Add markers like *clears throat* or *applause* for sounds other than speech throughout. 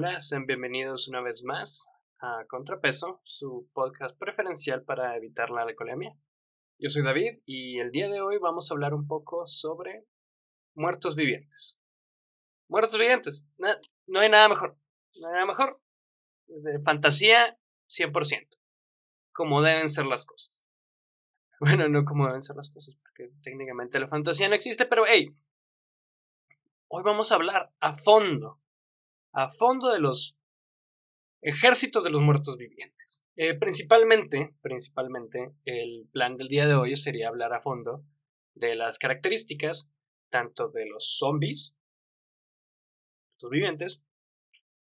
Hola, sean bienvenidos una vez más a Contrapeso, su podcast preferencial para evitar la alcoholemia. Yo soy David y el día de hoy vamos a hablar un poco sobre muertos vivientes. Muertos vivientes, no hay nada mejor, no hay nada mejor. De fantasía 100%, como deben ser las cosas. *laughs* Bueno, no como deben ser las cosas, porque técnicamente la fantasía no existe, pero hey, hoy vamos a hablar a fondo a fondo de los ejércitos de los muertos vivientes. Eh, principalmente, principalmente, el plan del día de hoy sería hablar a fondo de las características tanto de los zombies, muertos vivientes,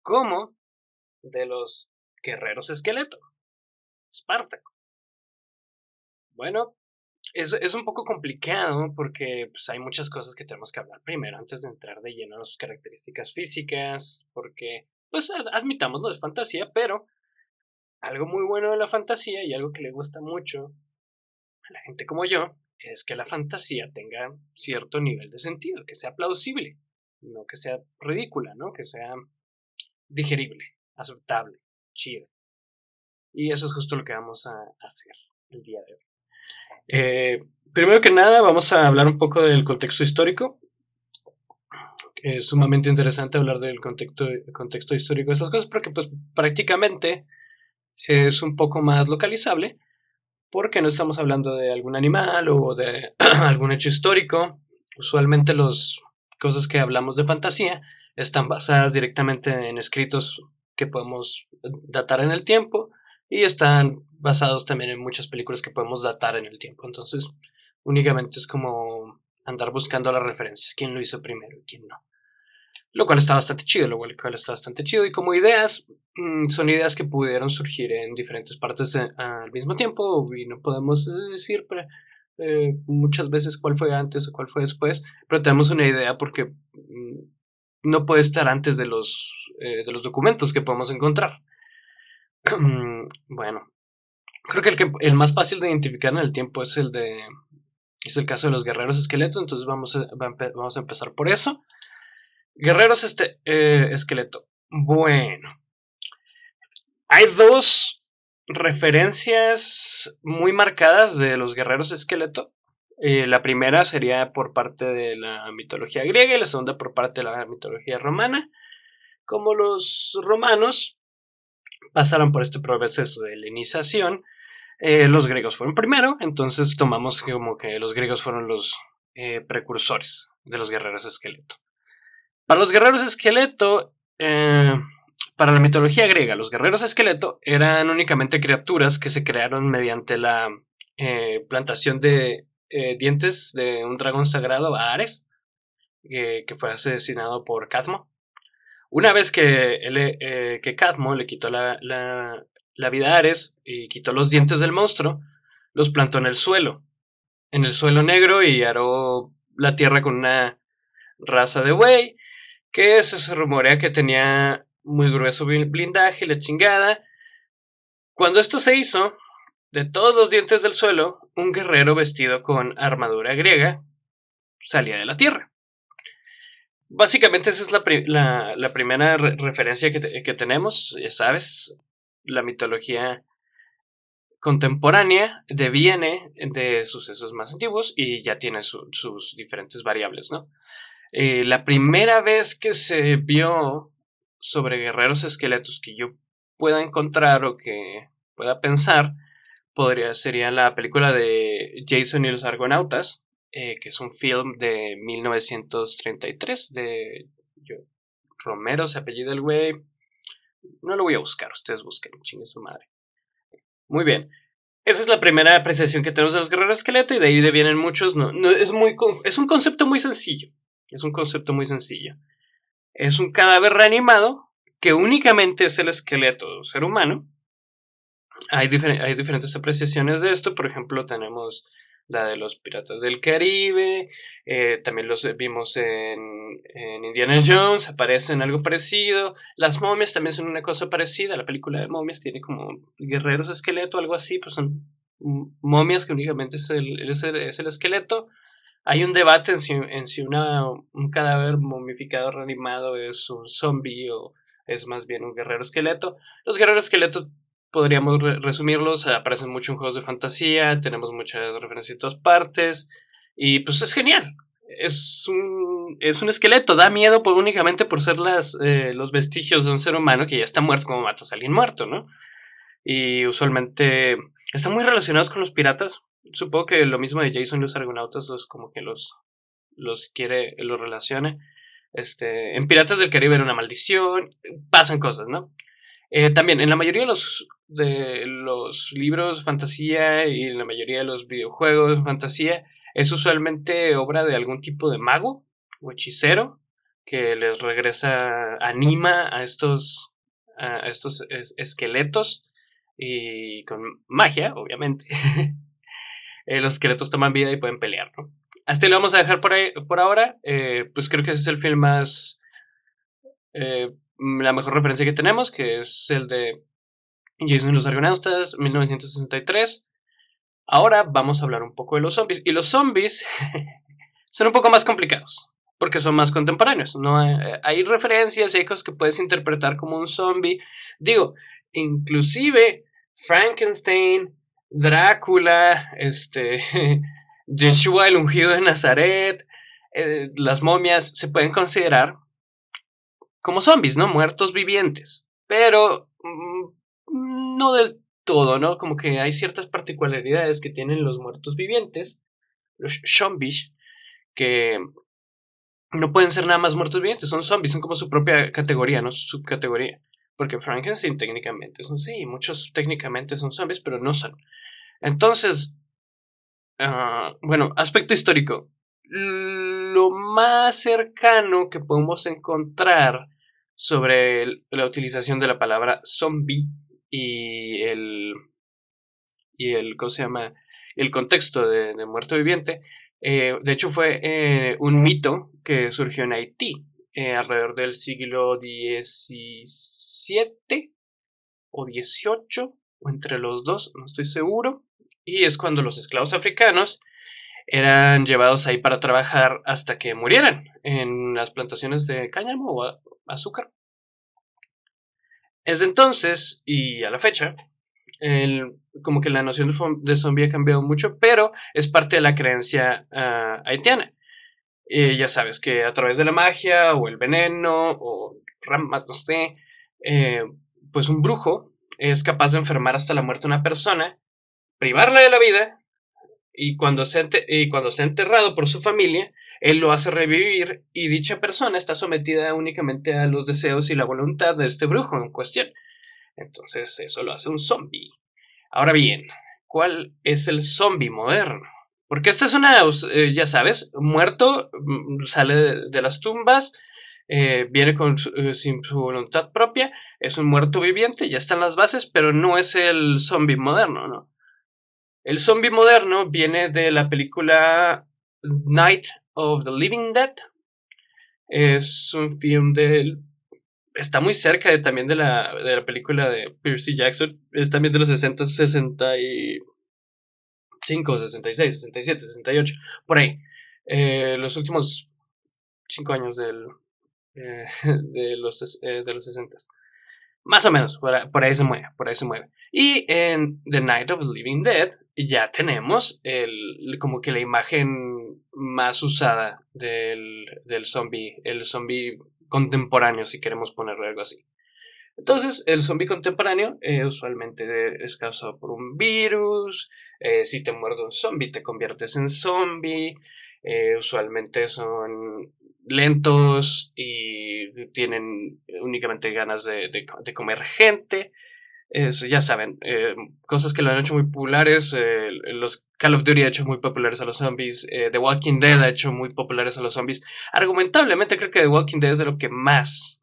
como de los guerreros esqueleto, Espartaco. Bueno, es, es, un poco complicado porque pues, hay muchas cosas que tenemos que hablar primero antes de entrar de lleno a sus características físicas, porque, pues, admitamos, no es fantasía, pero algo muy bueno de la fantasía y algo que le gusta mucho a la gente como yo es que la fantasía tenga cierto nivel de sentido, que sea plausible, no que sea ridícula, ¿no? Que sea digerible, aceptable, chido. Y eso es justo lo que vamos a hacer el día de hoy. Eh, primero que nada, vamos a hablar un poco del contexto histórico. Es sumamente interesante hablar del contexto, contexto histórico de estas cosas porque pues, prácticamente es un poco más localizable porque no estamos hablando de algún animal o de *clears throat* algún hecho histórico. Usualmente las cosas que hablamos de fantasía están basadas directamente en escritos que podemos datar en el tiempo y están basados también en muchas películas que podemos datar en el tiempo. Entonces, únicamente es como andar buscando las referencias, quién lo hizo primero y quién no. Lo cual está bastante chido, lo cual está bastante chido. Y como ideas, mm, son ideas que pudieron surgir en diferentes partes al mismo tiempo y no podemos decir eh, muchas veces cuál fue antes o cuál fue después, pero tenemos una idea porque mm, no puede estar antes de los, eh, de los documentos que podemos encontrar. Bueno, creo que el, que el más fácil de identificar en el tiempo es el de es el caso de los guerreros esqueleto, entonces vamos a, vamos a empezar por eso. Guerreros este, eh, esqueleto. Bueno, hay dos referencias muy marcadas de los guerreros esqueleto. Eh, la primera sería por parte de la mitología griega y la segunda por parte de la mitología romana. Como los romanos pasaron por este proceso de helenización. Eh, los griegos fueron primero, entonces tomamos como que los griegos fueron los eh, precursores de los guerreros esqueleto. Para los guerreros esqueleto, eh, para la mitología griega, los guerreros esqueleto eran únicamente criaturas que se crearon mediante la plantación de dientes de un dragón sagrado, Ares, que fue asesinado por Cadmo. Una vez que, eh, que Cadmo le quitó la, vida a Ares y quitó los dientes del monstruo, los plantó en el suelo, en el suelo negro y aró la tierra con una raza de buey que se rumorea que tenía muy grueso blindaje y la chingada. Cuando esto se hizo, de todos los dientes del suelo, un guerrero vestido con armadura griega salía de la tierra. Básicamente esa es la, primera referencia que, tenemos, ya sabes, la mitología contemporánea deviene de sucesos más antiguos y ya tiene sus diferentes variables, ¿no? Eh, la primera vez que se vio sobre guerreros esqueletos que yo pueda encontrar o que pueda pensar, podría, sería la película de Jason y los Argonautas, eh, que es un film de 1933 de Romero, se apellido el güey. No lo voy a buscar, ustedes busquen, chingue su madre. Muy bien. Esa es la primera apreciación que tenemos de los guerreros esqueleto y de ahí vienen muchos. No, es, muy, es un concepto muy sencillo. Es un concepto muy sencillo. Es un cadáver reanimado que únicamente es el esqueleto de un ser humano. Hay, hay diferentes apreciaciones de esto. Por ejemplo, tenemos la de los Piratas del Caribe, eh, también los vimos en, Indiana Jones, aparecen algo parecido, las momias también son una cosa parecida, la película de momias tiene como guerreros esqueleto, algo así, pues son momias que únicamente es el, es el, esqueleto. Hay un debate en si, en si una, un cadáver momificado reanimado es un zombie o es más bien un guerrero esqueleto. Los guerreros esqueletos podríamos resumirlos, aparecen mucho en juegos de fantasía, tenemos muchas referencias en todas partes, y pues es genial. Es un, es un esqueleto, da miedo por, únicamente por ser las, eh, los vestigios de un ser humano que ya está muerto, como matas a alguien muerto, ¿no? Y usualmente están muy relacionados con los piratas. Supongo que lo mismo de Jason y los argonautas, los como que los, los quiere, los relacione. Este, en Piratas del Caribe era una maldición, pasan cosas, ¿no? Eh, también, en la mayoría de los, de los libros fantasía y la mayoría de los videojuegos fantasía, es usualmente obra de algún tipo de mago o hechicero que les regresa, anima a estos, a estos esqueletos y con magia, obviamente. *laughs* Eh, los esqueletos toman vida y pueden pelear, ¿no? Hasta lo vamos a dejar por, ahí, por ahora. Eh, pues creo que ese es el film más. Eh, la mejor referencia que tenemos, que es el de Jason y los Argonautas, 1963. Ahora vamos a hablar un poco de los zombies. Y los zombies *laughs* son un poco más complicados, porque son más contemporáneos. ¿no? Eh, hay referencias y hay cosas que puedes interpretar como un zombie. Digo, inclusive Frankenstein, Drácula, este. *laughs* Yeshua, el ungido de Nazaret, eh, las momias se pueden considerar como zombies, ¿no? Muertos vivientes. Pero mm, no del todo, ¿no? Como que hay ciertas particularidades que tienen los muertos vivientes, los zombies, que no pueden ser nada más muertos vivientes, son zombies, son como su propia categoría, ¿no? Su subcategoría. Porque Frankenstein técnicamente son sí, muchos técnicamente son zombies, pero no son. Entonces, Ah, bueno, aspecto histórico. Lo más cercano que podemos encontrar sobre la utilización de la palabra zombie y el, y el ¿cómo se llama? El contexto de, muerto viviente, eh, de hecho fue eh, un mito que surgió en Haití eh, alrededor del siglo XVII o XVIII, o entre los dos, no estoy seguro y es cuando los esclavos africanos eran llevados ahí para trabajar hasta que murieran en las plantaciones de cáñamo o azúcar. Desde entonces y a la fecha, como que la noción de zombie ha cambiado mucho, pero es parte de la creencia ah, haitiana. ya sabes que a través de la magia o el veneno o ramas, no sé, eh, pues un brujo es capaz de enfermar hasta la muerte a una persona privarla de la vida y cuando, sea y cuando sea enterrado por su familia, él lo hace revivir y dicha persona está sometida únicamente a los deseos y la voluntad de este brujo en cuestión. Entonces eso lo hace un zombie. Ahora bien, ¿cuál es el zombie moderno? Porque este es una, eh, ya sabes, muerto, mm, sale de, las tumbas, eh, viene con eh, sin su voluntad propia, es un muerto viviente, ya están las bases, pero no es el zombie moderno, ¿no? El zombie moderno viene de la película Night of the Living Dead. Es un film del... Está muy cerca de, también de la, de la película de Percy Jackson. Es también de los 60, 65, 66, 67, 68. Por ahí. Eh, los últimos cinco años del, eh, *laughs* de, los, eh, de los 60. Más o menos, por, ahí se mueve, por ahí se mueve. Y en The Night of the Living Dead ya tenemos el, como que la imagen más usada del, del zombie, el zombie contemporáneo, si queremos ponerle algo así. Entonces, el zombie contemporáneo eh, usualmente es causado por un virus. Eh, si te muerde un zombie, te conviertes en zombie. Eh, usualmente son lentos y tienen únicamente ganas de, comer gente. Ya saben, eh, cosas que lo han hecho muy populares. Eh, los Call of Duty ha hecho muy populares a los zombies. Eh, The Walking Dead ha hecho muy populares a los zombies. Argumentablemente creo que The Walking Dead es de lo que más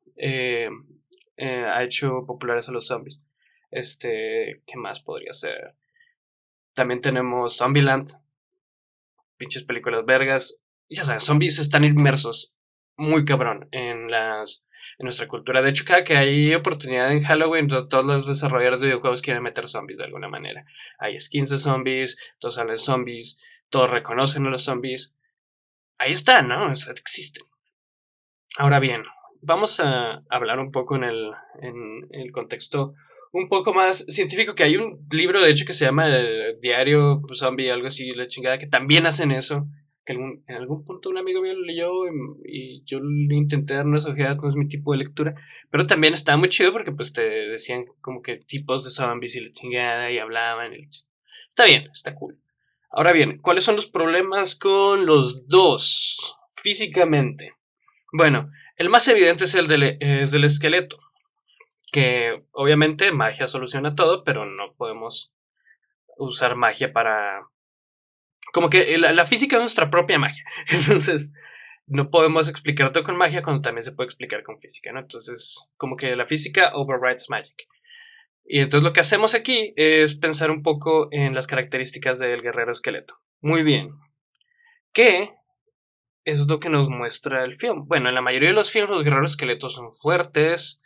ha hecho populares a los zombies. Este, ¿qué más podría ser? También tenemos Zombieland. Pinches películas vergas ya saben, zombies están inmersos muy cabrón en las en nuestra cultura. De hecho, cada que hay oportunidad en Halloween, todos los desarrolladores de videojuegos quieren meter zombies de alguna manera. Hay skins de zombies, todos salen zombies, todos reconocen a los zombies. Ahí están, ¿no? existen. Ahora bien, vamos a hablar un poco en el, en el contexto un poco más científico, que hay un libro, de hecho, que se llama el Diario Zombie, algo así, la chingada, que también hacen eso. Que en algún punto un amigo mío lo leyó y, yo lo intenté dar unas ojeadas, no es mi tipo de lectura, pero también estaba muy chido porque pues te decían como que tipos de zombies y la chingada y hablaban. Está bien, está cool. Ahora bien, ¿cuáles son los problemas con los dos físicamente? Bueno, el más evidente es el del, es del esqueleto que obviamente magia soluciona todo, pero no podemos usar magia para... Como que la, física es nuestra propia magia. *laughs* Entonces, no podemos explicar todo con magia cuando también se puede explicar con física, ¿no? Entonces, como que la física overrides magic. Y entonces lo que hacemos aquí es pensar un poco en las características del guerrero esqueleto. Muy bien. ¿Qué es lo que nos muestra el film? Bueno, en la mayoría de los films los guerreros esqueletos son fuertes,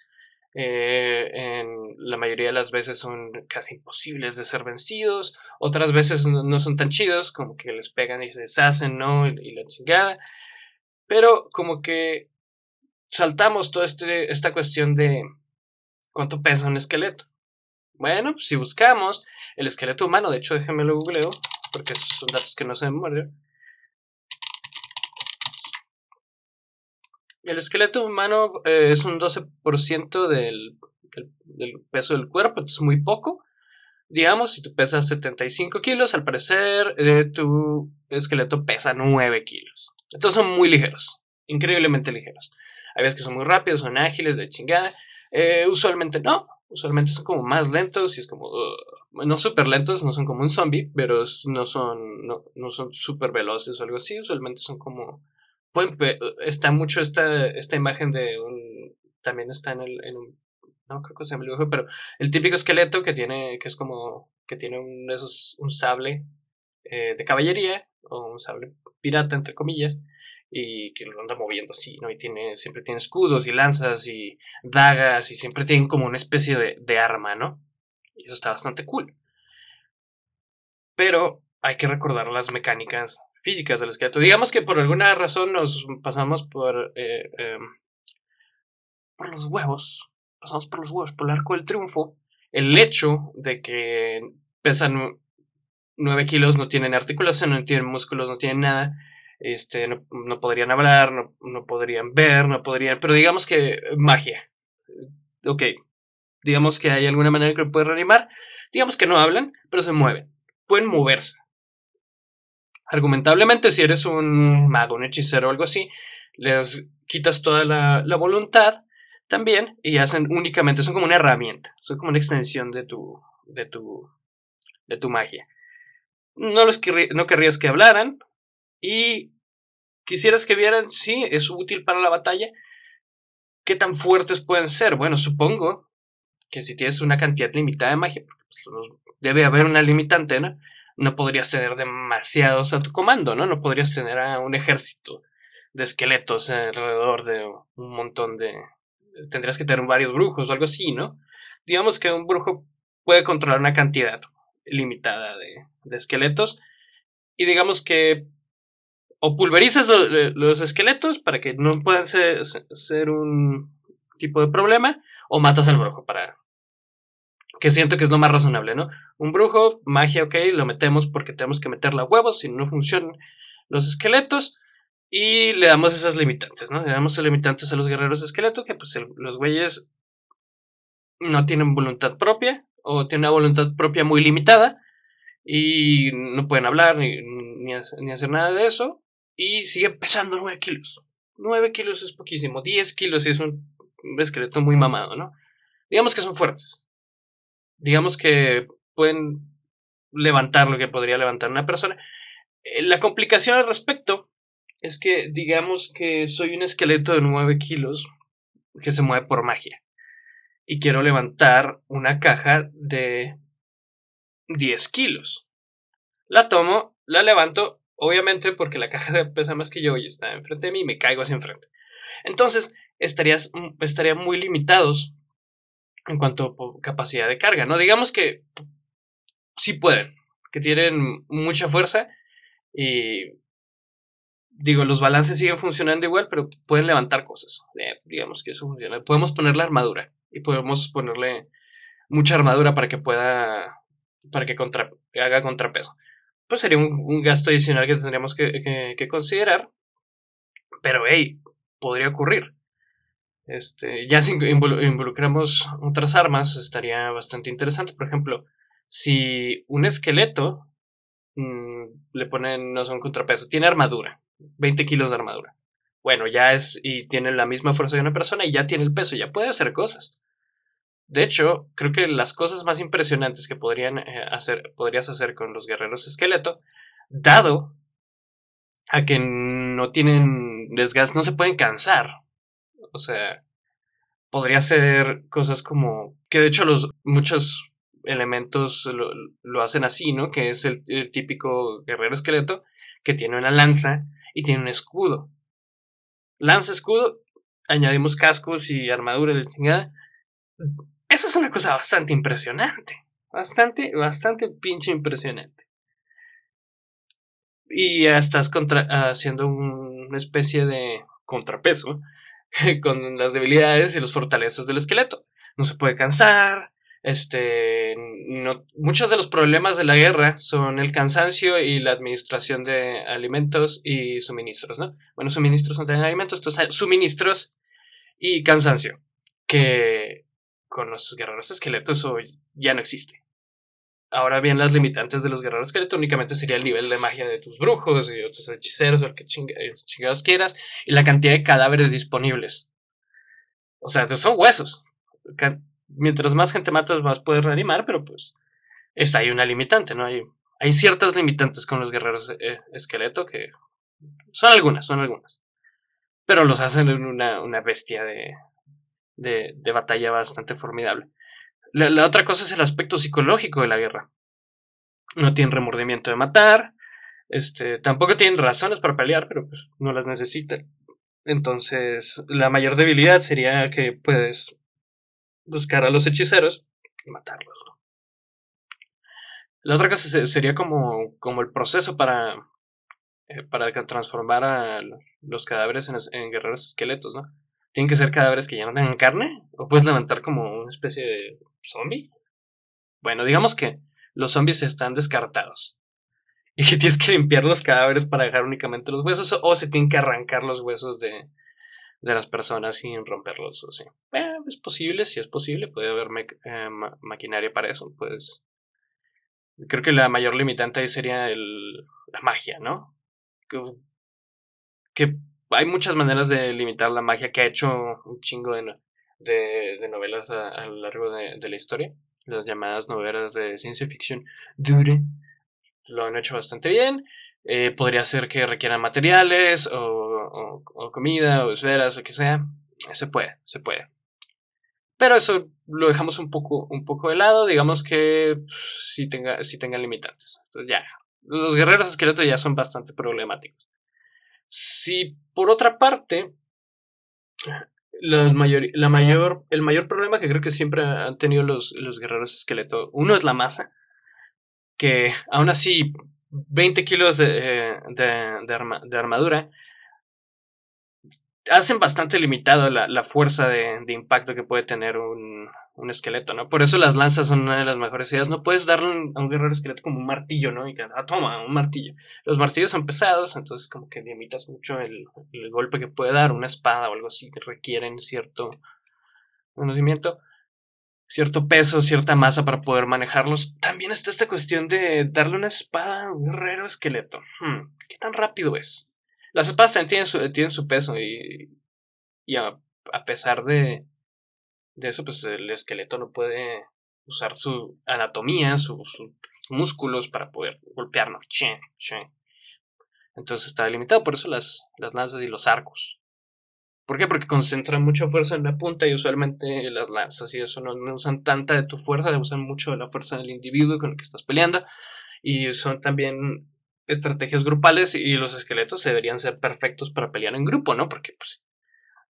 eh, en la mayoría de las veces son casi imposibles de ser vencidos, otras veces no, son tan chidos, como que les pegan y se deshacen, ¿no? Y, la chingada. Pero como que saltamos toda este, esta cuestión de cuánto pesa un esqueleto. Bueno, pues si buscamos el esqueleto humano, de hecho déjenme lo googleo, porque son datos que no se me. El esqueleto humano eh, es un 12% del, del, peso del cuerpo, es muy poco. Digamos, si tú pesas 75 kilos, al parecer eh, tu esqueleto pesa 9 kilos. Entonces son muy ligeros, increíblemente ligeros. Hay veces que son muy rápidos, son ágiles, de chingada. Eh, usualmente no, usualmente son como más lentos y es como... no súper lentos, no son como un zombie, pero no son, no, no son súper veloces o algo así. Usualmente son como está mucho esta, esta imagen de un, también está en, el, en un, no creo que sea el dibujo, pero el típico esqueleto que tiene, que es como, que tiene un, esos, un sable eh, de caballería, o un sable pirata, entre comillas, y que lo anda moviendo así, ¿no? Y tiene, siempre tiene escudos y lanzas y dagas, y siempre tiene como una especie de, de arma, ¿no? Y eso está bastante cool. Pero hay que recordar las mecánicas físicas del esqueleto. Digamos que por alguna razón nos pasamos por, eh, em, por los huevos, pasamos por los huevos, por el arco del triunfo, el hecho de que pesan 9 kilos, no tienen articulación, no tienen músculos, no tienen nada, este, no, podrían hablar, no, no, podrían ver, no podrían, pero digamos que magia. Ok, digamos que hay alguna manera que lo puede reanimar, digamos que no hablan, pero se mueven, pueden moverse. Argumentablemente, si eres un mago, un hechicero o algo así, les quitas toda la, voluntad también y hacen únicamente, son como una herramienta, son como una extensión de tu, de tu, de tu magia. No, los no querrías que hablaran y quisieras que vieran, sí, es útil para la batalla. ¿Qué tan fuertes pueden ser? Bueno, supongo que si tienes una cantidad limitada de magia, pues, debe haber una limitante. No podrías tener demasiados a tu comando, ¿no? No podrías tener a un ejército de esqueletos alrededor de un montón de... Tendrías que tener varios brujos o algo así, ¿no? Digamos que un brujo puede controlar una cantidad limitada de, esqueletos y digamos que o pulverizas los esqueletos para que no puedan ser un tipo de problema o matas al brujo para que siento que es lo más razonable, ¿no? Un brujo, magia, ok, lo metemos porque tenemos que meterle a huevos, si no funcionan los esqueletos, y le damos esas limitantes, ¿no? Le damos limitantes a los guerreros esqueletos, que pues los güeyes no tienen voluntad propia, o tienen una voluntad propia muy limitada, y no pueden hablar ni, ni, hacer nada de eso, y siguen pesando 9 kilos. 9 kilos es poquísimo, 10 kilos es un esqueleto muy mamado, ¿no? Digamos que son fuertes digamos que pueden levantar lo que podría levantar una persona. Eh, la complicación al respecto es que digamos que soy un esqueleto de 9 kilos que se mueve por magia y quiero levantar una caja de 10 kilos. La tomo, la levanto, obviamente porque la caja *laughs* pesa más que yo y está enfrente de mí y me caigo hacia enfrente. Entonces, estarías, estaría muy limitados en cuanto a capacidad de carga, ¿no? Digamos que sí pueden, que tienen mucha fuerza y digo, los balances siguen funcionando igual, pero pueden levantar cosas. Eh, digamos que eso funciona. Podemos ponerle armadura y podemos ponerle mucha armadura para que pueda, para que, haga contrapeso. Pues sería un, gasto adicional que tendríamos que, considerar. Pero, hey, podría ocurrir. Este, ya si involucramos otras armas, estaría bastante interesante. Por ejemplo, si un esqueleto mm, le ponen, no sé, un contrapeso, tiene armadura, 20 kilos de armadura. Bueno, ya es, y tiene la misma fuerza de una persona y ya tiene el peso, ya puede hacer cosas. De hecho, creo que las cosas más impresionantes que podrían eh, hacer, podrías hacer con los guerreros esqueleto, dado a que no tienen desgaste, no se pueden cansar. O sea, podría ser cosas como que de hecho los muchos elementos lo, hacen así, ¿no? Que es el, típico guerrero esqueleto que tiene una lanza y tiene un escudo. Lanza, escudo, añadimos cascos y armadura de chingada. Eso es una cosa bastante impresionante. Bastante, bastante pinche impresionante. Y ya estás haciendo una especie de contrapeso *laughs* con las debilidades y los fortalezas del esqueleto. No se puede cansar, este, no, muchos de los problemas de la guerra son el cansancio y la administración de alimentos y suministros, ¿no? Bueno, suministros no tienen alimentos, entonces suministros y cansancio, que con los guerreros esqueletos hoy ya no existe. Ahora bien, las limitantes de los guerreros esqueletos únicamente sería el nivel de magia de tus brujos y otros hechiceros o el que eh, chingados quieras y la cantidad de cadáveres disponibles. O sea, son huesos mientras más gente matas, más puedes reanimar, pero pues está ahí una limitante, ¿no? Hay, hay ciertas limitantes con los guerreros eh, esqueleto que son algunas, son algunas. Pero los hacen una, una bestia de, de, de, batalla bastante formidable. La, otra cosa es el aspecto psicológico de la guerra. No tienen remordimiento de matar, este, tampoco tienen razones para pelear, pero pues no las necesitan. Entonces, la mayor debilidad sería que puedes buscar a los hechiceros y matarlos. La otra cosa sería como, como el proceso para, eh, para transformar a los cadáveres en, guerreros esqueletos, ¿no? ¿Tienen que ser cadáveres que ya no tengan carne? ¿O puedes levantar como una especie de zombie? Bueno, digamos que los zombies están descartados. *laughs* Y que tienes que limpiar los cadáveres para dejar únicamente los huesos. O se tienen que arrancar los huesos de, las personas sin romperlos o sí. Eh, es posible, si es posible, puede haber eh, maquinaria para eso, pues creo que la mayor limitante ahí sería el, la magia, ¿no? Que, hay muchas maneras de limitar la magia que ha hecho un chingo de, novelas a, lo largo de, la historia, las llamadas novelas de ciencia ficción dure, lo han hecho bastante bien. Eh, podría ser que requieran materiales o comida o esferas o que sea, se puede, se puede. Pero eso lo dejamos un poco, un poco de lado, digamos que si tenga, tengan limitantes. Entonces ya, los guerreros esqueletos ya son bastante problemáticos. Si por otra parte, la mayor, el mayor problema que creo que siempre han tenido los, los guerreros esqueletos, uno es la masa, que aún así 20 kilos de, eh, de armadura hacen bastante limitado la, fuerza de, impacto que puede tener un, esqueleto, ¿no? Por eso las lanzas son una de las mejores ideas. No puedes darle a un guerrero esqueleto como un martillo, ¿no? Y que, ah, toma, un martillo. Los martillos son pesados, entonces como que limitas mucho el, golpe que puede dar una espada o algo así que requieren cierto conocimiento, cierto peso, cierta masa para poder manejarlos. También está esta cuestión de darle una espada a un guerrero esqueleto. Hmm, ¿Qué tan rápido es? Las espadas también tienen su, peso y, y a, pesar de, de eso, pues el esqueleto no puede usar su anatomía, sus músculos para poder golpearnos. Entonces está limitado, por eso las, las lanzas y los arcos. ¿Por qué? Porque concentran mucha fuerza en la punta y usualmente las lanzas y eso no, no, usan tanta de tu fuerza, usan mucho de la fuerza del individuo con el que estás peleando. Y son también estrategias grupales y los esqueletos deberían ser perfectos para pelear en grupo, ¿no? Porque pues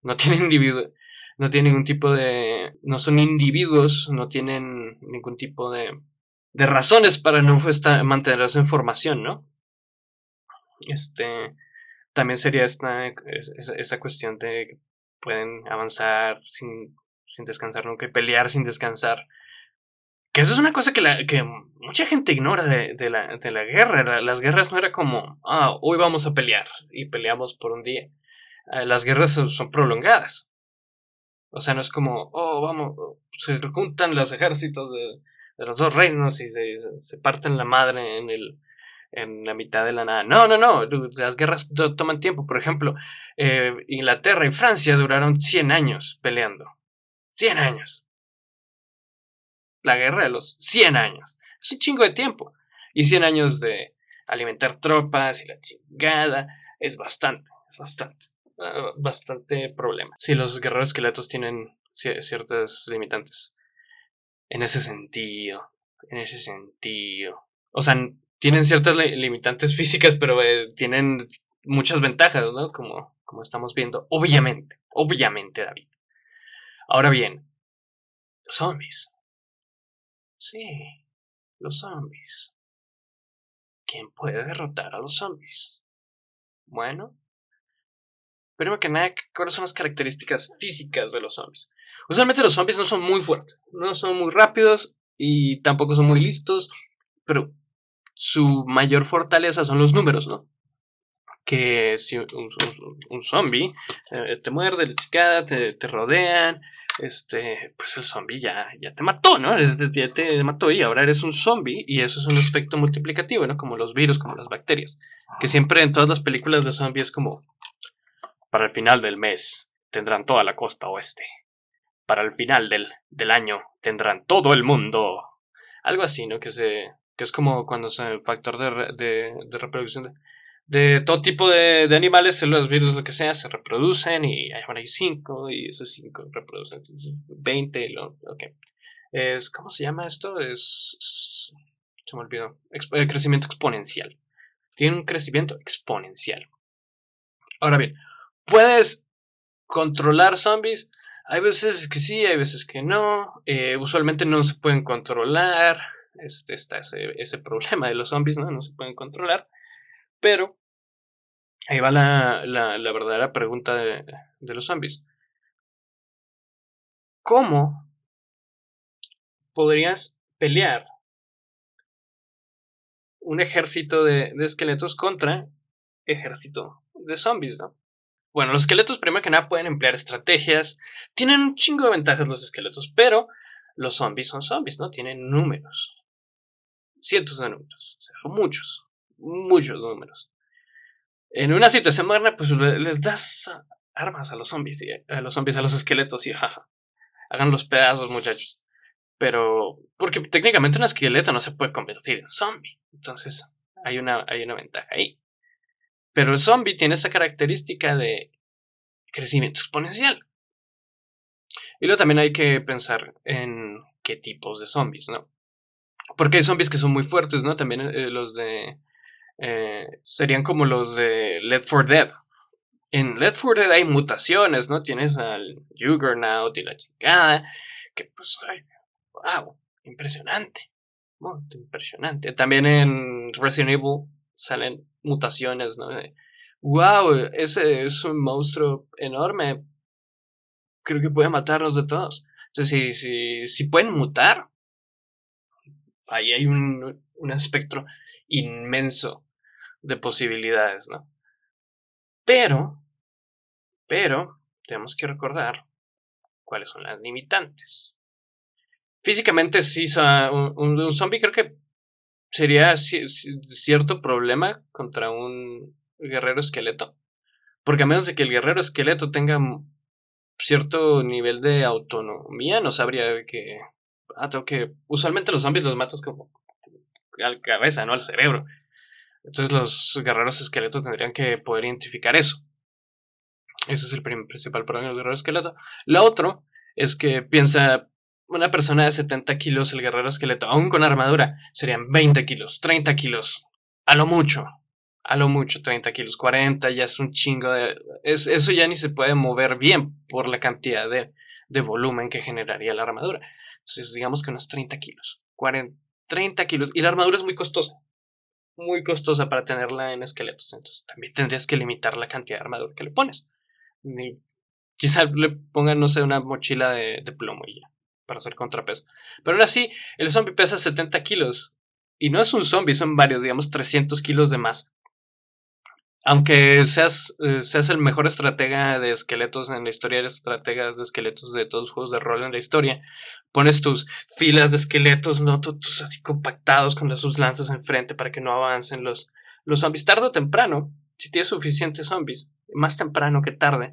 no *laughs* tienen individuo, no tienen ningún tipo de, no son individuos, no tienen ningún tipo de, de razones para no mantenerse en formación, ¿no? Este, también sería esta, esa cuestión de que pueden avanzar sin, sin descansar nunca y pelear sin descansar. Que eso es una cosa que, que mucha gente ignora de, la, de la guerra. Las guerras no era como, ah, hoy vamos a pelear y peleamos por un día. Ah, las guerras son prolongadas. O sea, no es como, oh, vamos, se juntan los ejércitos de, los dos reinos y se, se, parten la madre en, el, en la mitad de la nada. No, no, no, las guerras toman tiempo. Por ejemplo, eh, Inglaterra y Francia duraron 100 años peleando. 100 años la guerra de los 100 años. Es un chingo de tiempo. Y 100 años de alimentar tropas y la chingada es bastante, es bastante, ah, bastante problema. Si los guerreros esqueletos tienen ciertas limitantes. En ese sentido, en ese sentido. O sea, tienen ciertas limitantes físicas, pero eh, tienen muchas ventajas, ¿no? Como, como estamos viendo. Obviamente, obviamente, David. Ahora bien, zombies. Sí, los zombies. ¿Quién puede derrotar a los zombies? Bueno, primero que nada, ¿cuáles son las características físicas de los zombies? Usualmente los zombies no son muy fuertes, no son muy rápidos y tampoco son muy listos, pero su mayor fortaleza son los números, ¿no? Que si un, zombie eh, te muerde, te, te rodean, este, pues el zombie ya, ya te mató, ¿no? Ya te mató y ahora eres un zombie y eso es un efecto multiplicativo, ¿no? Como los virus, como las bacterias. Que siempre en todas las películas de zombies es como, para el final del mes tendrán toda la costa oeste. Para el final del, del año tendrán todo el mundo. Algo así, ¿no? Que, se, que es como cuando es el factor de, de, de reproducción de de todo tipo de, de, animales, los virus, lo que sea, se reproducen y bueno, hay cinco y esos cinco reproducen 20. Lo, okay. es, ¿Cómo se llama esto? Es, se me olvidó. Eh, crecimiento exponencial. Tiene un crecimiento exponencial. Ahora bien, ¿puedes controlar zombies? Hay veces que sí, hay veces que no. Eh, usualmente no se pueden controlar. Este, está ese, ese *laughs* problema de los zombies, ¿no? No se pueden controlar. Pero ahí va la, la, verdadera pregunta de, los zombies. ¿Cómo podrías pelear un ejército de, de esqueletos contra ejército de zombies, ¿no? Bueno, los esqueletos primero que nada pueden emplear estrategias, tienen un chingo de ventajas los esqueletos, pero los zombies son zombies, ¿no? Tienen números, cientos de números, o sea, muchos muchos números. En una situación moderna, pues les das armas a los zombies, a los zombies, a los esqueletos y jaja. Hagan los pedazos, muchachos. Pero, porque técnicamente un esqueleto no se puede convertir en zombie. Entonces, hay una, hay una ventaja ahí. Pero el zombie tiene esa característica de crecimiento exponencial. Y luego también hay que pensar en qué tipos de zombies, ¿no? Porque hay zombies que son muy fuertes, ¿no? También eh, los de eh, serían como los de Left 4 Dead. En Left 4 Dead hay mutaciones, ¿no? Tienes al Juggernaut y la chingada, que pues, wow, impresionante. impresionante. También en Resident Evil salen mutaciones, ¿no? wow, ese es un monstruo enorme. Creo que puede matarnos de todos. Entonces, si, si, si pueden mutar, ahí hay un, un espectro inmenso de posibilidades, ¿no? Pero, pero, tenemos que recordar cuáles son las limitantes. Físicamente, sí, un, un, zombie creo que sería cierto problema contra un guerrero esqueleto. Porque a menos de que el guerrero esqueleto tenga cierto nivel de autonomía, no sabría que... Ah, tengo que... Usualmente los zombies los matas como a la cabeza, no al cerebro. Entonces los guerreros esqueletos tendrían que poder identificar eso. Ese es el principal problema del guerrero esqueleto. Lo otro es que piensa una persona de 70 kilos, el guerrero esqueleto, aún con armadura, serían 20 kilos, 30 kilos, a lo mucho, a lo mucho 30 kilos, 40, ya es un chingo de... Es, eso ya ni se puede mover bien por la cantidad de, de volumen que generaría la armadura. Entonces digamos que unos 30 kilos, 40, 30 kilos. Y la armadura es muy costosa. Muy costosa para tenerla en esqueletos. Entonces también tendrías que limitar la cantidad de armadura que le pones. quizá le pongan, no sé, una mochila de, plomo y ya, para hacer contrapeso. Pero aún así, el zombie pesa 70 kilos. Y no es un zombie, son varios, digamos 300 kilos de más aunque seas, eh, seas el mejor estratega de esqueletos en la historia, eres estrategas de esqueletos de todos los juegos de rol en la historia, pones tus filas de esqueletos, ¿no? Todos así compactados con sus lanzas enfrente para que no avancen los, los zombies. Tarde o temprano, si tienes suficientes zombies, más temprano que tarde,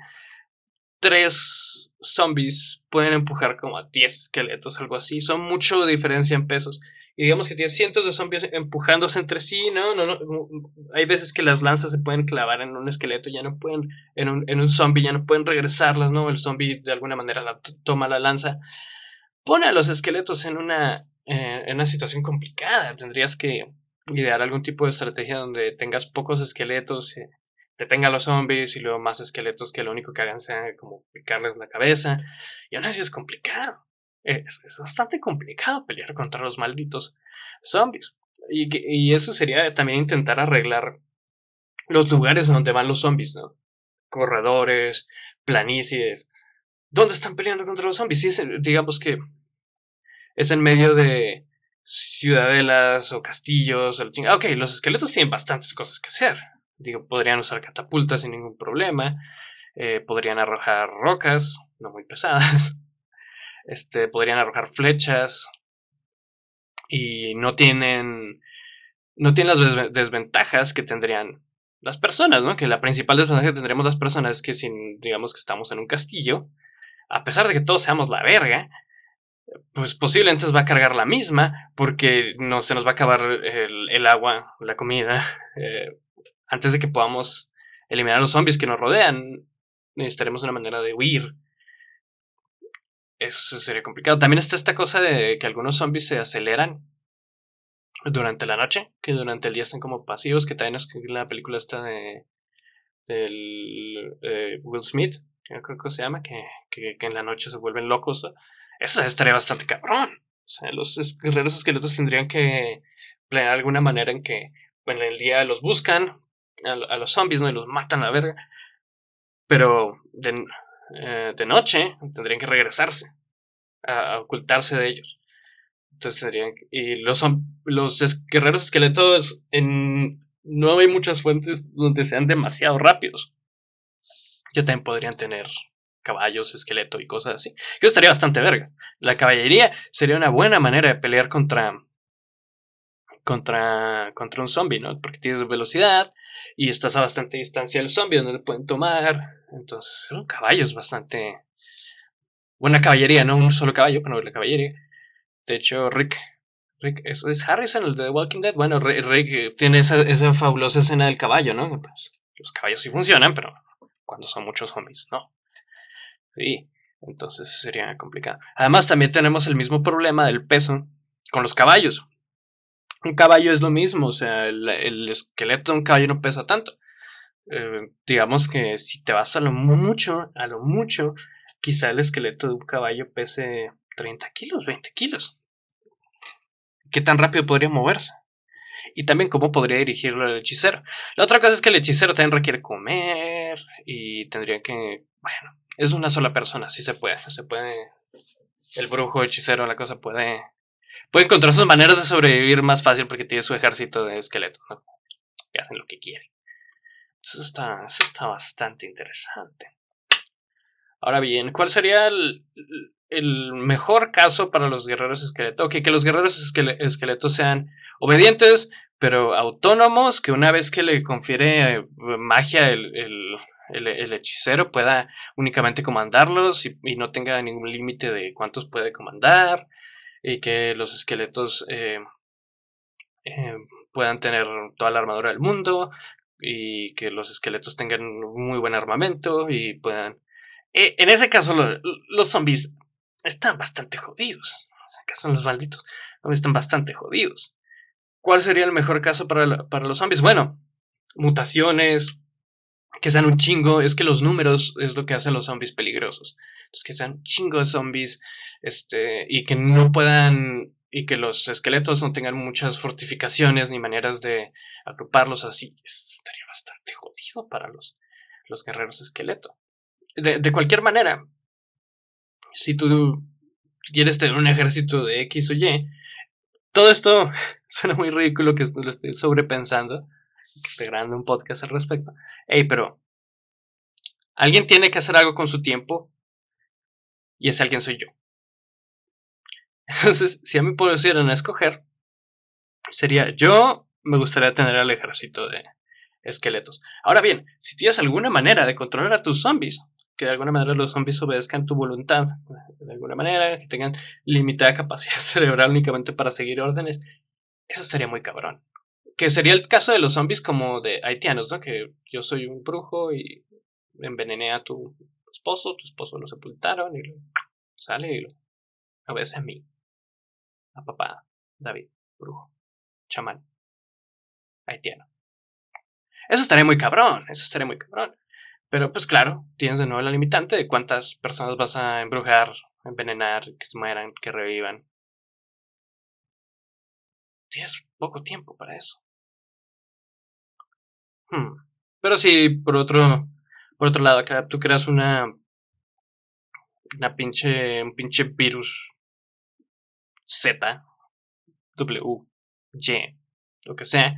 tres zombies pueden empujar como a 10 esqueletos, algo así. Son mucho diferencia en pesos y digamos que tiene cientos de zombies empujándose entre sí, ¿no? No, no, Hay veces que las lanzas se pueden clavar en un esqueleto, ya no pueden, en un, en un zombie, ya no pueden regresarlas, ¿no? El zombie de alguna manera la, toma la lanza. Pone a los esqueletos en una, eh, una situación complicada. Tendrías que idear algún tipo de estrategia donde tengas pocos esqueletos, eh, detenga a los zombies y luego más esqueletos que lo único que hagan sea como picarles la cabeza. Y aún así es complicado es, bastante complicado pelear contra los malditos zombies. Y, y, eso sería también intentar arreglar los lugares donde van los zombies, ¿no? Corredores, planicies. ¿Dónde están peleando contra los zombies? Si digamos que es en medio de ciudadelas o castillos. O ok, los esqueletos tienen bastantes cosas que hacer. Digo, podrían usar catapultas sin ningún problema. Eh, podrían arrojar rocas, no muy pesadas. *laughs* Este, podrían arrojar flechas y no tienen no tienen las desventajas que tendrían las personas, ¿no? Que la principal desventaja que tendríamos las personas es que si digamos que estamos en un castillo, a pesar de que todos seamos la verga, pues posiblemente va a cargar la misma porque no se nos va a acabar el, agua, la comida, *laughs* eh, antes de que podamos eliminar a los zombies que nos rodean. Necesitaremos una manera de huir eso sería complicado. También está esta cosa de que algunos zombies se aceleran durante la noche, que durante el día están como pasivos, que también es la película esta de eh, Will Smith, creo que se llama, que, que, en la noche se vuelven locos. Eso estaría bastante cabrón. O sea, los guerreros esqueletos tendrían que planear alguna manera en que en el día los buscan a, los zombies, ¿no? Y los matan a la verga. Pero de, eh, noche tendrían que regresarse a, ocultarse de ellos. Entonces serían. Y los, los guerreros esqueletos en. No hay muchas fuentes donde sean demasiado rápidos. Ya también podrían tener caballos, esqueleto y cosas así. Eso estaría bastante verga. La caballería sería una buena manera de pelear contra. Contra, contra un zombie, ¿no? Porque tienes velocidad, y estás a bastante distancia del zombie donde le pueden tomar. Entonces, un caballo es bastante. Buena caballería, no un solo caballo, pero la caballería. De hecho, Rick. Rick ¿es, ¿es, Harrison el de The Walking Dead? Bueno, Rick, tiene esa, esa, fabulosa escena del caballo, ¿no? Pues, los caballos sí funcionan, pero cuando son muchos zombies, no. Sí, entonces sería complicado. Además, también tenemos el mismo problema del peso con los caballos. Un caballo es lo mismo, o sea, el, esqueleto de un caballo no pesa tanto. Eh, digamos que si te vas a lo mucho, a lo mucho, quizá el esqueleto de un caballo pese 30 kilos, 20 kilos. ¿Qué tan rápido podría moverse? Y también cómo podría dirigirlo el hechicero. La otra cosa es que el hechicero también requiere comer y tendría que... Bueno, es una sola persona, sí se puede. Se puede... El brujo hechicero, la cosa puede puede encontrar sus maneras de sobrevivir más fácil porque tiene su ejército de esqueletos, ¿no? Que hacen lo que quieren. Eso está, eso está bastante interesante. Ahora bien, ¿cuál sería el, mejor caso para los guerreros esqueletos? Ok, que los guerreros esqueletos sean obedientes, pero autónomos, que una vez que le confiere eh, magia el, el, hechicero pueda únicamente comandarlos y, no tenga ningún límite de cuántos puede comandar y que los esqueletos eh, eh, puedan tener toda la armadura del mundo y que los esqueletos tengan muy buen armamento y puedan... En ese caso los zombies están bastante jodidos. Ese caso los malditos están bastante jodidos. ¿Cuál sería el mejor caso para, para los zombies? Bueno, mutaciones, que sean un chingo, es que los números es lo que hacen los zombies peligrosos. Entonces, que sean un chingo de zombies este, y que no puedan y que los esqueletos no tengan muchas fortificaciones ni maneras de agruparlos así. estaría bastante jodido para los, los guerreros esqueleto. De, de cualquier manera, si tú quieres tener un ejército de X o Y, todo esto *laughs* suena muy ridículo que lo estoy sobrepensando, que esté grabando un podcast al respecto. Hey, pero alguien tiene que hacer algo con su tiempo y ese alguien soy yo. Entonces, si a mí pusieran a escoger, sería yo me gustaría tener el ejército de esqueletos. Ahora bien, si tienes alguna manera de controlar a tus zombies, que de alguna manera los zombies obedezcan tu voluntad, de alguna manera, que tengan limitada capacidad *laughs* cerebral únicamente para seguir órdenes, eso estaría muy cabrón. Que sería el caso de los zombies como de haitianos, ¿no? Que yo soy un brujo y envenené a tu esposo, tu esposo lo sepultaron y lo sale y lo obedece a mí. A papá, David, brujo, chamán, haitiano. Eso estaría muy cabrón, eso estaría muy cabrón. Pero pues claro, tienes de nuevo la limitante de cuántas personas vas a embrujar, envenenar, que se mueran, que revivan. Tienes poco tiempo para eso. Hmm. Pero si por otro, por otro lado, acá tú creas una, una pinche, un pinche virus Z, W, Y, lo que sea,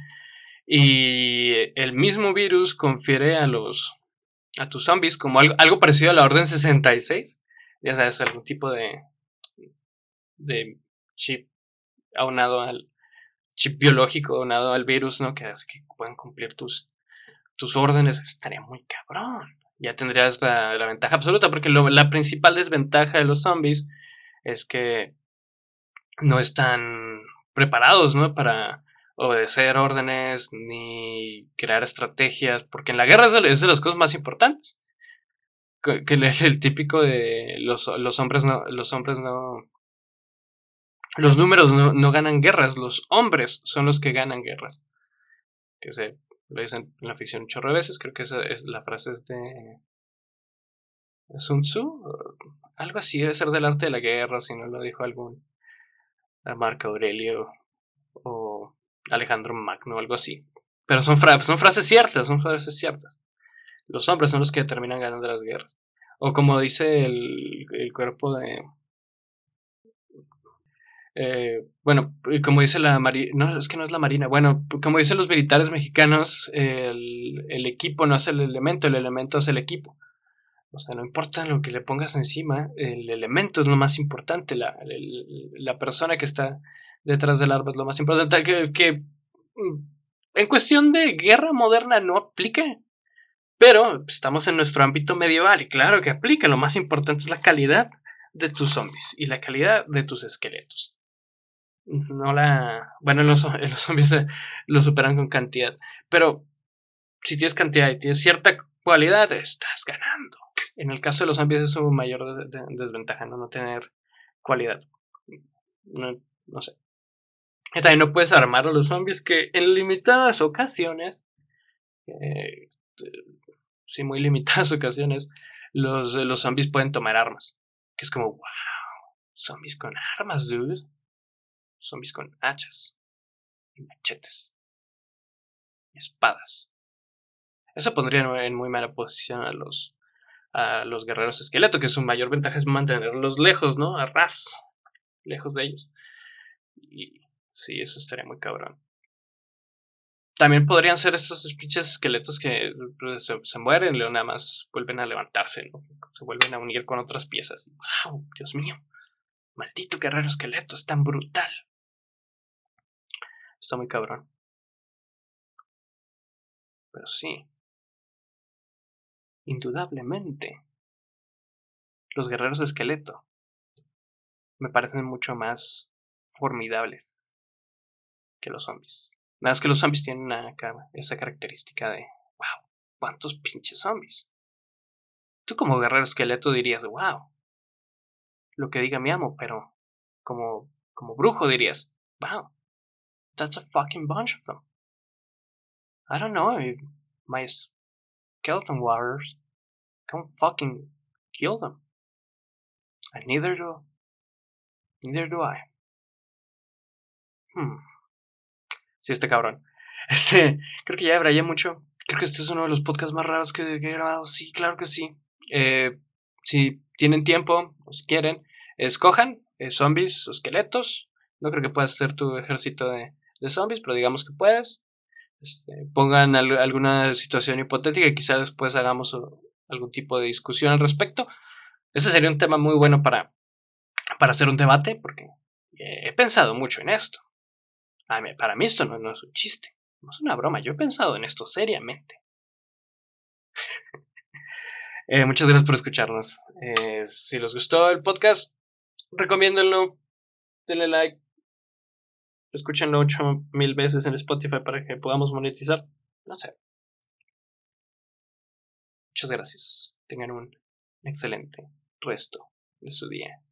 y el mismo virus confiere a los a tus zombies como algo, algo parecido a la Orden 66. Ya sabes, algún tipo de, de chip aunado al chip biológico, aunado al virus, ¿no? Que hace que puedan cumplir tus, tus órdenes. Estaría muy cabrón. Ya tendrías la, ventaja absoluta, porque la principal desventaja de los zombies es que no están preparados, ¿no? Para obedecer órdenes ni crear estrategias, porque en la guerra es de, las cosas más importantes. Que, es *laughs* el típico de los, los hombres no, los hombres no, los números no, ganan guerras, los hombres son los que ganan guerras. Que se lo dicen en la ficción chorro de veces, creo que esa es la frase es de Sun Tzu, algo así, debe ser del arte de la guerra, si no lo dijo algún Marco Aurelio o Alejandro Magno o algo así. Pero son, son frases ciertas, son frases ciertas. Los hombres son los que terminan ganando las guerras. O como dice el, el cuerpo de... Eh, bueno, como dice la Marina, no, es que no es la Marina, bueno, como dicen los militares mexicanos, el, el equipo no es el elemento, el elemento es el equipo. O sea, no importa lo que le pongas encima, el elemento es lo más importante, la, la persona que está detrás del arma es lo más importante. Que, mm, en cuestión de guerra moderna no aplica. Pero estamos en nuestro ámbito medieval y claro que aplica. Lo más importante es la calidad de tus zombies y la calidad de tus esqueletos. No la. Bueno, los, *laughs* los zombies lo superan con cantidad. Pero si tienes cantidad y tienes cierta cualidad, estás ganando. En el caso de los zombies es su mayor desventaja, ¿no? no tener cualidad. No, no sé. También no puedes armar a los zombies que en limitadas ocasiones, eh, sí, muy limitadas *laughs* ocasiones, los, los zombies pueden tomar armas. Que es como, wow, zombies con armas, dude. Zombies con hachas y machetes y espadas. Eso pondría en muy mala posición a los, a los guerreros esqueleto, que su mayor ventaja es mantenerlos lejos, ¿no? A ras, lejos de ellos. Y Sí, eso estaría muy cabrón. También podrían ser estos pinches esqueletos que pues, se, mueren y luego nada más vuelven a levantarse, ¿no? Se vuelven a unir con otras piezas. ¡Wow! Dios mío. Maldito guerrero esqueleto, es tan brutal. Está muy cabrón. Pero sí. Indudablemente. Los guerreros esqueleto me parecen mucho más formidables que los zombies. Nada más que los zombies tienen esa característica de, wow, ¿cuántos pinches zombies? Tú como guerrero esqueleto dirías, wow, lo que diga mi amo, pero como, como brujo dirías, wow, that's a fucking bunch of them. I don't know if my skeleton warriors can fucking kill them. And neither do, neither do I. Hmm. Sí, este cabrón. *laughs* Este, creo que ya ya mucho. Creo que este es uno de los podcasts más raros que, he grabado. Sí, claro que sí. Eh, si tienen tiempo, o si quieren, escojan eh, zombies o esqueletos. No creo que puedas hacer tu ejército de, de zombies, pero digamos que puedes. Este, pongan alguna situación hipotética y quizás después hagamos algún tipo de discusión al respecto. Este sería un tema muy bueno para, para hacer un debate, porque he pensado mucho en esto. Para mí esto no, es un chiste, no es una broma, yo he pensado en esto seriamente. *laughs* Eh, muchas gracias por escucharnos. Eh, si les gustó el podcast, recomiéndenlo, denle like, escúchenlo ocho mil veces en Spotify para que podamos monetizar. No sé. Muchas gracias. Tengan un excelente resto de su día.